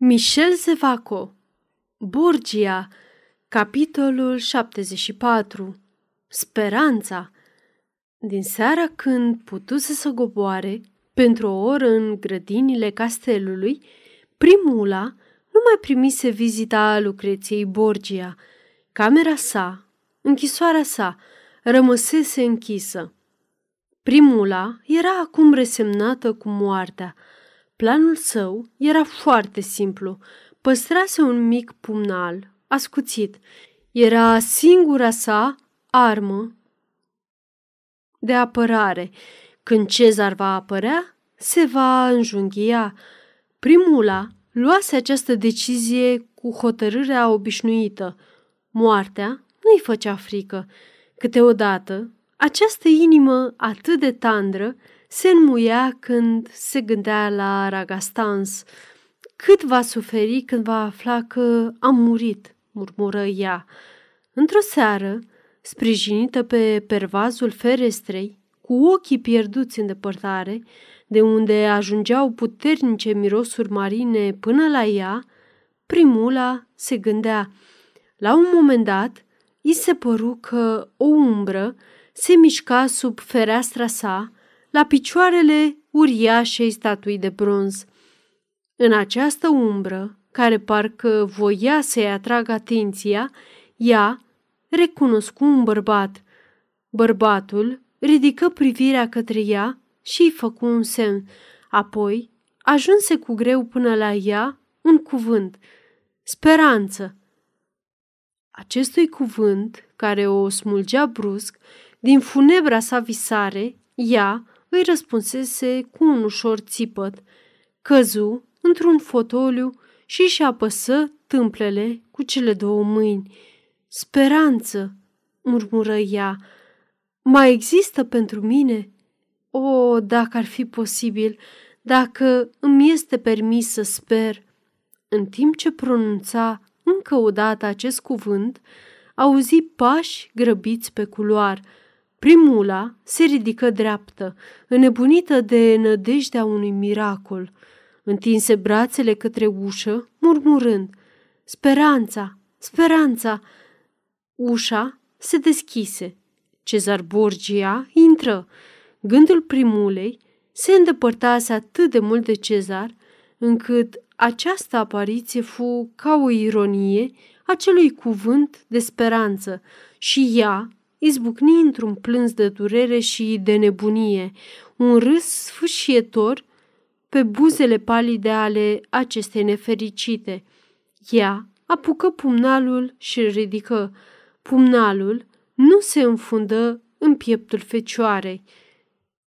Michel Zevaco Borgia Capitolul 74 Speranța Din seara când putuse să goboare pentru o oră în grădinile castelului, primula nu mai primise vizita Lucreției Borgia. Camera sa, închisoarea sa, rămăsese închisă. Primula era acum resemnată cu moartea – Planul său era foarte simplu. Păstrase un mic pumnal, ascuțit. Era singura sa armă de apărare. Când Cezar va apărea, se va înjunghia. Primula luase această decizie cu hotărârea obișnuită. Moartea nu-i făcea frică. Câteodată, această inimă atât de tandră se înmuia când se gândea la Ragastans. Cât va suferi când va afla că am murit, murmură ea. Într-o seară, sprijinită pe pervazul ferestrei, cu ochii pierduți în depărtare, de unde ajungeau puternice mirosuri marine până la ea, primula se gândea. La un moment dat, i se păru că o umbră se mișca sub fereastra sa, la picioarele uriașei statui de bronz. În această umbră, care parcă voia să-i atragă atenția, ea recunoscu un bărbat. Bărbatul ridică privirea către ea și îi făcu un semn. Apoi ajunse cu greu până la ea un cuvânt. Speranță. Acestui cuvânt, care o smulgea brusc, din funebra sa visare, ea îi răspunsese cu un ușor țipăt. Căzu într-un fotoliu și și apăsă tâmplele cu cele două mâini. Speranță, murmură ea, mai există pentru mine? O, dacă ar fi posibil, dacă îmi este permis să sper. În timp ce pronunța încă o dată acest cuvânt, auzi pași grăbiți pe culoar – Primula se ridică dreaptă, înnebunită de nădejdea unui miracol. Întinse brațele către ușă, murmurând, Speranța! Speranța! Ușa se deschise. Cezar Borgia intră. Gândul primulei se îndepărtase atât de mult de Cezar, încât această apariție fu ca o ironie acelui cuvânt de speranță și ea izbucni într-un plâns de durere și de nebunie, un râs sfâșietor pe buzele palide ale acestei nefericite. Ea apucă pumnalul și îl ridică. Pumnalul nu se înfundă în pieptul fecioarei.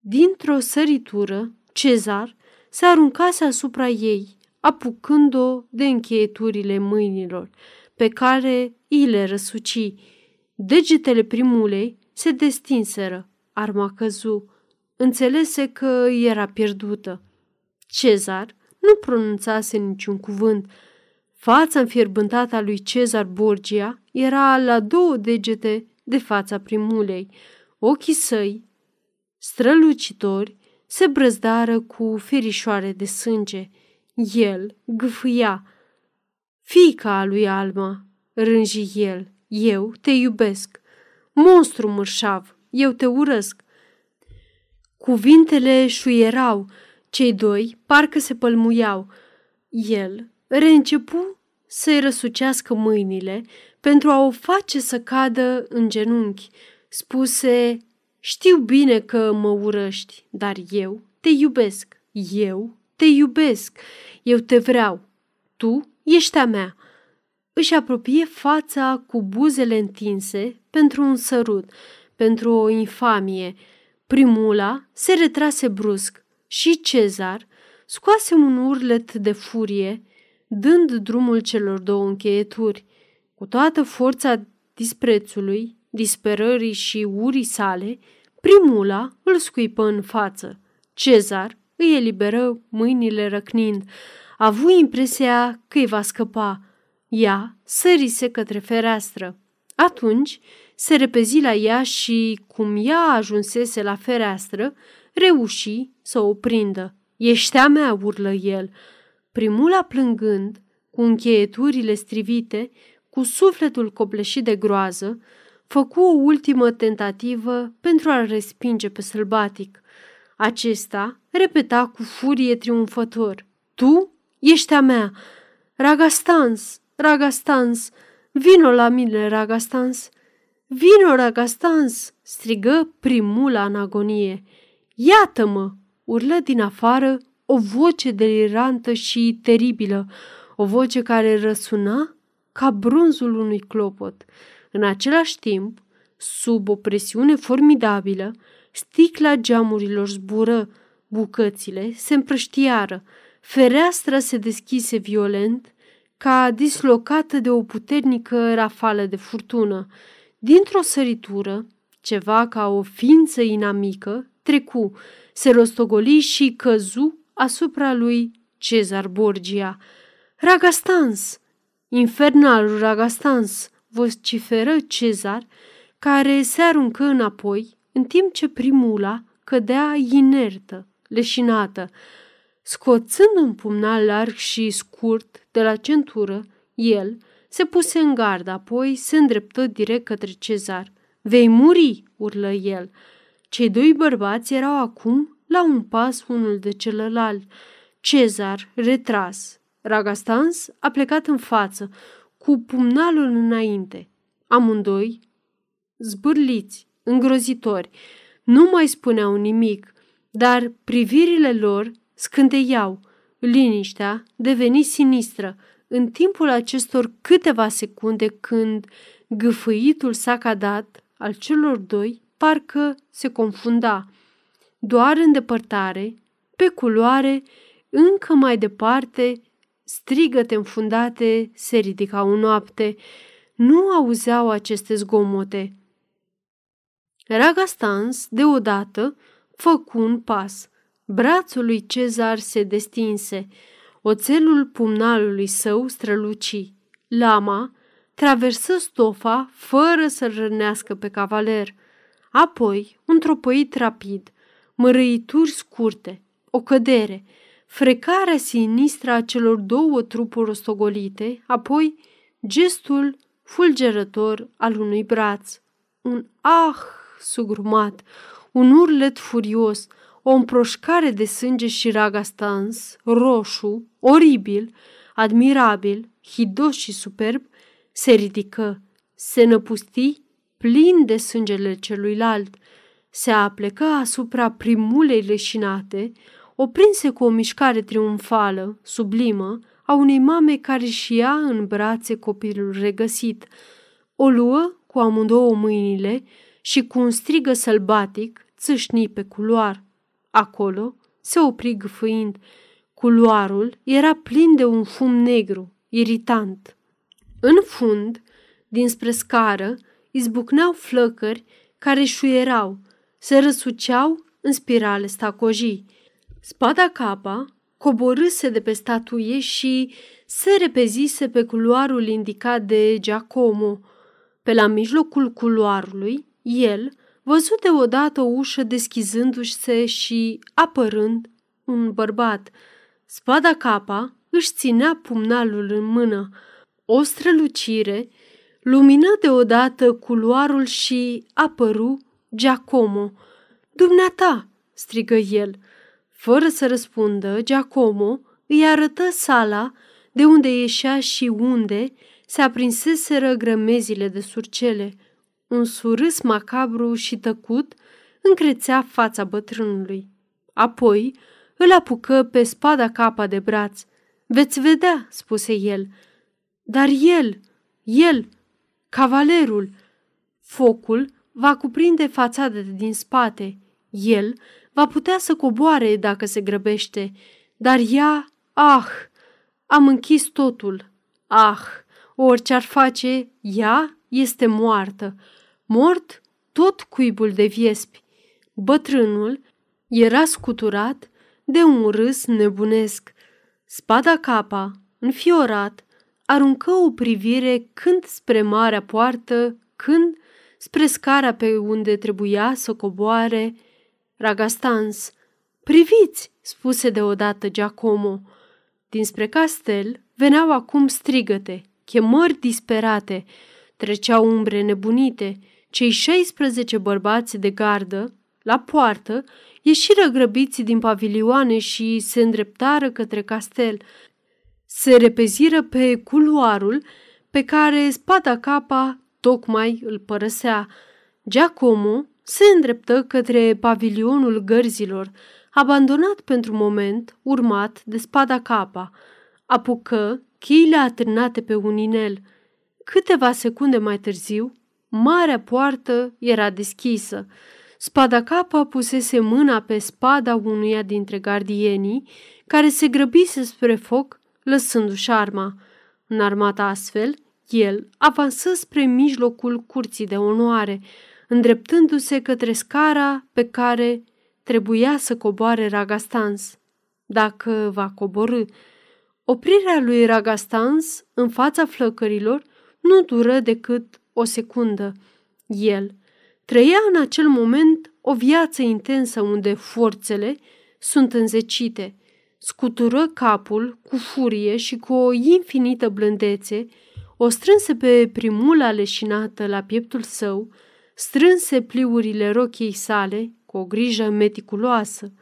Dintr-o săritură, Cezar se aruncase asupra ei, apucând-o de încheieturile mâinilor, pe care îi le răsuci. Degetele primulei se destinseră, arma căzu. Înțelese că era pierdută. Cezar nu pronunțase niciun cuvânt. Fața înfierbântată a lui Cezar Borgia era la două degete de fața primulei. Ochii săi, strălucitori, se brăzdară cu ferișoare de sânge. El gâfâia. Fica lui Alma, rânji el, eu te iubesc. Monstru mărșav, eu te urăsc. Cuvintele șuierau, cei doi parcă se pălmuiau. El reîncepu să-i răsucească mâinile pentru a o face să cadă în genunchi. Spuse, știu bine că mă urăști, dar eu te iubesc. Eu te iubesc. Eu te vreau. Tu ești a mea își apropie fața cu buzele întinse pentru un sărut, pentru o infamie. Primula se retrase brusc și Cezar scoase un urlet de furie, dând drumul celor două încheieturi. Cu toată forța disprețului, disperării și urii sale, primula îl scuipă în față. Cezar îi eliberă mâinile răcnind. A avut impresia că îi va scăpa, ea sărise către fereastră. Atunci se repezi la ea și, cum ea ajunsese la fereastră, reuși să o prindă. Ești a mea, urlă el. Primula plângând, cu încheieturile strivite, cu sufletul copleșit de groază, făcu o ultimă tentativă pentru a-l respinge pe sălbatic. Acesta repeta cu furie triumfător. Tu ești a mea! Ragastans! Ragastans! Vino la mine, Ragastans! Vino, Ragastans!" strigă primula în agonie. Iată-mă!" urlă din afară o voce delirantă și teribilă, o voce care răsuna ca brunzul unui clopot. În același timp, sub o presiune formidabilă, sticla geamurilor zbură, bucățile se împrăștiară, fereastra se deschise violent, ca dislocată de o puternică rafală de furtună. Dintr-o săritură, ceva ca o ființă inamică, trecu, se rostogoli și căzu asupra lui Cezar Borgia. Ragastans! Infernalul Ragastans! vociferă Cezar, care se aruncă înapoi, în timp ce primula cădea inertă, leșinată. Scoțând un pumnal larg și scurt de la centură, el se puse în gard, apoi se îndreptă direct către Cezar. Vei muri!" urlă el. Cei doi bărbați erau acum la un pas unul de celălalt. Cezar, retras. Ragastans a plecat în față, cu pumnalul înainte. Amândoi, zbârliți, îngrozitori, nu mai spuneau nimic, dar privirile lor scânteiau. Liniștea deveni sinistră în timpul acestor câteva secunde când gâfâitul sacadat al celor doi parcă se confunda. Doar în depărtare, pe culoare, încă mai departe, strigăte înfundate se ridicau în noapte. Nu auzeau aceste zgomote. Ragastans, deodată, făcu un pas. Brațul lui Cezar se destinse. Oțelul pumnalului său străluci. Lama traversă stofa fără să-l rănească pe cavaler. Apoi, un tropăit rapid, mărăituri scurte, o cădere, frecarea sinistră a celor două trupuri rostogolite, apoi gestul fulgerător al unui braț. Un ah sugrumat, un urlet furios, o împroșcare de sânge și ragastans, roșu, oribil, admirabil, hidos și superb, se ridică, se năpusti plin de sângele celuilalt, se aplecă asupra primulei leșinate, o prinse cu o mișcare triumfală, sublimă, a unei mame care și ia în brațe copilul regăsit. O luă cu amândouă mâinile și cu un strigă sălbatic țâșni pe culoar. Acolo se opri gâfâind. Culoarul era plin de un fum negru, iritant. În fund, dinspre scară, izbucneau flăcări care șuierau, se răsuceau în spirale stacojii. Spada capa coborâse de pe statuie și se repezise pe culoarul indicat de Giacomo. Pe la mijlocul culoarului, el văzut deodată o ușă deschizându-se și apărând un bărbat. Spada capa își ținea pumnalul în mână. O strălucire lumină deodată culoarul și apăru Giacomo. Dumneata!" strigă el. Fără să răspundă, Giacomo îi arătă sala de unde ieșea și unde se aprinseseră grămezile de surcele. Un surâs macabru și tăcut încrețea fața bătrânului. Apoi îl apucă pe spada capa de braț. Veți vedea, spuse el. Dar el, el, cavalerul, focul va cuprinde fațada din spate. El va putea să coboare dacă se grăbește, dar ea, ah, am închis totul. Ah, orice ar face, ea este moartă. Mort tot cuibul de viespi. Bătrânul era scuturat de un râs nebunesc. Spada capa, înfiorat, aruncă o privire când spre marea poartă, când spre scara pe unde trebuia să coboare Ragastans. Priviți, spuse deodată Giacomo. Dinspre castel veneau acum strigăte, chemări disperate, treceau umbre nebunite, cei 16 bărbați de gardă, la poartă, ieșiră grăbiți din pavilioane și se îndreptară către castel. Se repeziră pe culoarul pe care spada capa tocmai îl părăsea. Giacomo se îndreptă către pavilionul gărzilor, abandonat pentru moment, urmat de spada capa. Apucă cheile atârnate pe un inel. Câteva secunde mai târziu, marea poartă era deschisă. Spada capa pusese mâna pe spada unuia dintre gardienii, care se grăbise spre foc, lăsându-și arma. Înarmat astfel, el avansă spre mijlocul curții de onoare, îndreptându-se către scara pe care trebuia să coboare Ragastans. Dacă va coborâ, oprirea lui Ragastans în fața flăcărilor nu dură decât o secundă. El trăia în acel moment o viață intensă unde forțele sunt înzecite. Scutură capul cu furie și cu o infinită blândețe, o strânse pe primula leșinată la pieptul său, strânse pliurile rochiei sale cu o grijă meticuloasă.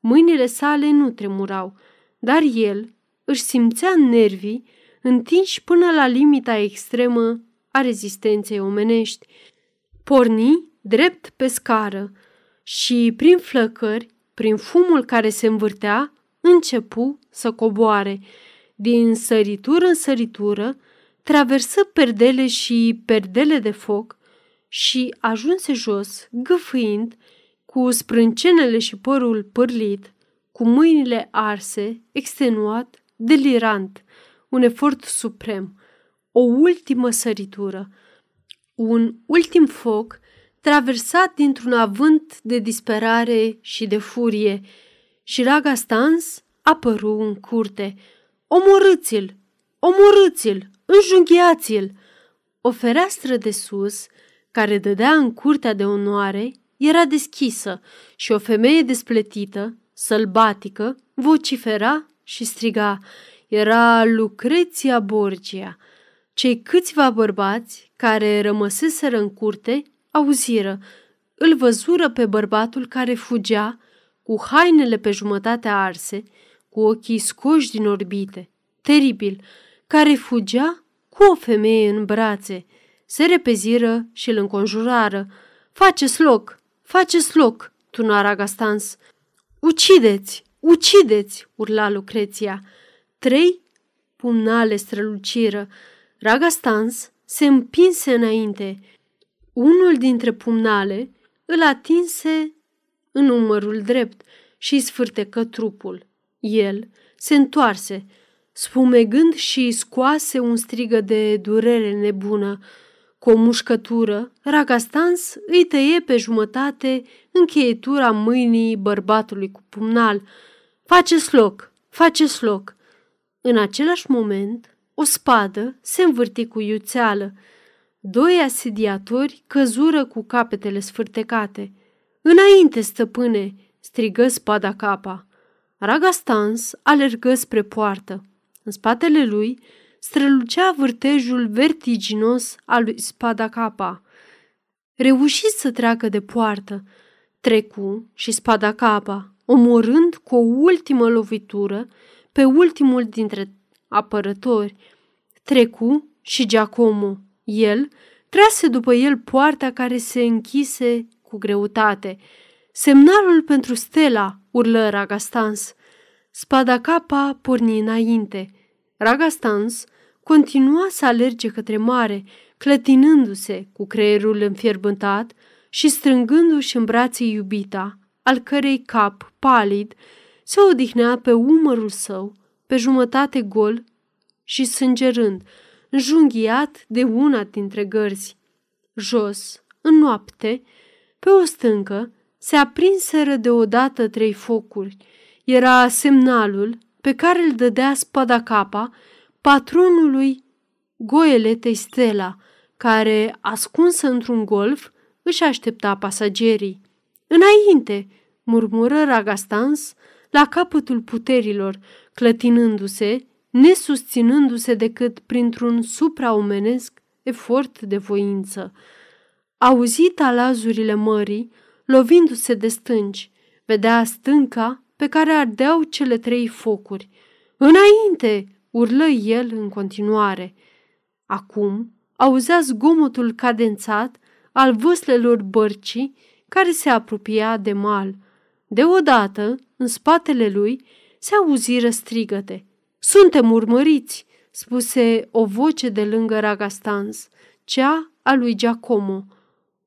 Mâinile sale nu tremurau, dar el își simțea nervii întinși până la limita extremă a rezistenței omenești. Porni drept pe scară și, prin flăcări, prin fumul care se învârtea, începu să coboare. Din săritură în săritură, traversă perdele și perdele de foc și ajunse jos, gâfâind, cu sprâncenele și părul pârlit, cu mâinile arse, extenuat, delirant, un efort suprem, o ultimă săritură, un ultim foc traversat dintr-un avânt de disperare și de furie, și Raga Stans apăru în curte. Omorâți-l! Omorâți-l! Înjunghiați-l! O fereastră de sus, care dădea în curtea de onoare, era deschisă și o femeie despletită, sălbatică, vocifera și striga. Era Lucreția Borgia. Cei câțiva bărbați care rămăseseră în curte auziră, îl văzură pe bărbatul care fugea, cu hainele pe jumătate arse, cu ochii scoși din orbite, teribil, care fugea cu o femeie în brațe. Se repeziră și îl înconjurară. Faceți loc! Faceți loc!" tuna Ragastans. Ucideți! Ucideți! urla Lucreția. Trei pumnale străluciră. Ragastans se împinse înainte. Unul dintre pumnale îl atinse în umărul drept și sfârtecă trupul. El se întoarse, spumegând și scoase un strigă de durere nebună. Cu o mușcătură, Ragastans îi tăie pe jumătate încheietura mâinii bărbatului cu pumnal. Faceți loc! Faceți loc! În același moment, o spadă se învârti cu iuțeală. Doi asediatori căzură cu capetele sfârtecate. Înainte, stăpâne!" strigă spada capa. Ragastans alergă spre poartă. În spatele lui strălucea vârtejul vertiginos al lui Spada Capa. Reuși să treacă de poartă, trecu și Spada Capa, omorând cu o ultimă lovitură pe ultimul dintre apărători. Trecu și Giacomo. El trase după el poarta care se închise cu greutate. Semnalul pentru Stella, urlă Ragastans. Spada capa porni înainte. Ragastans continua să alerge către mare, clătinându-se cu creierul înfierbântat și strângându-și în brațe iubita, al cărei cap, palid, se odihnea pe umărul său, pe jumătate gol și sângerând, înjunghiat de una dintre gărzi. Jos, în noapte, pe o stâncă, se aprinseră deodată trei focuri. Era semnalul pe care îl dădea spada capa patronului goeletei Stella, care, ascunsă într-un golf, își aștepta pasagerii. Înainte, murmură Ragastans la capătul puterilor, clătinându-se, nesusținându-se decât printr-un supraomenesc efort de voință. Auzit alazurile mării, lovindu-se de stânci, vedea stânca pe care ardeau cele trei focuri. Înainte! urlă el în continuare. Acum auzea zgomotul cadențat al vâslelor bărcii care se apropia de mal. Deodată, în spatele lui, se auziră strigăte. Suntem urmăriți!" spuse o voce de lângă Ragastans, cea a lui Giacomo.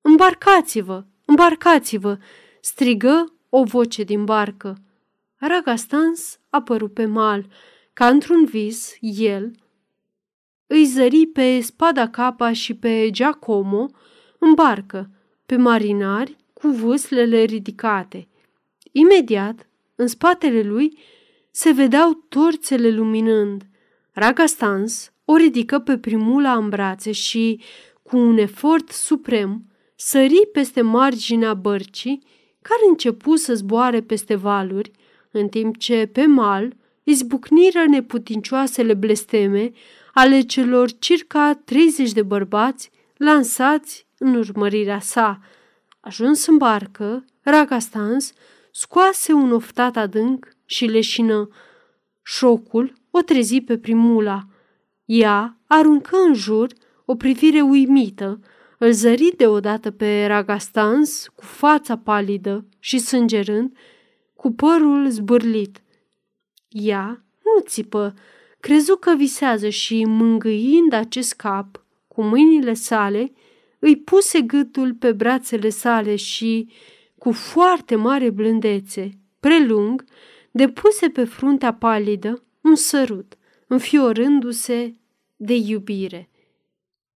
Îmbarcați-vă! Îmbarcați-vă!" strigă o voce din barcă. Ragastans apărut pe mal. Ca într-un vis, el îi zări pe spada capa și pe Giacomo în barcă, pe marinari cu vâslele ridicate. Imediat, în spatele lui, se vedeau torțele luminând. Ragastans o ridică pe primula în brațe și, cu un efort suprem, sări peste marginea bărcii, care începu să zboare peste valuri, în timp ce, pe mal, izbucniră neputincioasele blesteme ale celor circa 30 de bărbați lansați în urmărirea sa. Ajuns în barcă, Ragastans scoase un oftat adânc și leșină. Șocul o trezi pe primula. Ea aruncă în jur o privire uimită, îl zări deodată pe Ragastans cu fața palidă și sângerând, cu părul zbârlit. Ea nu țipă, crezu că visează și, mângâind acest cap cu mâinile sale, îi puse gâtul pe brațele sale și, cu foarte mare blândețe, prelung, depuse pe fruntea palidă un sărut, înfiorându-se de iubire.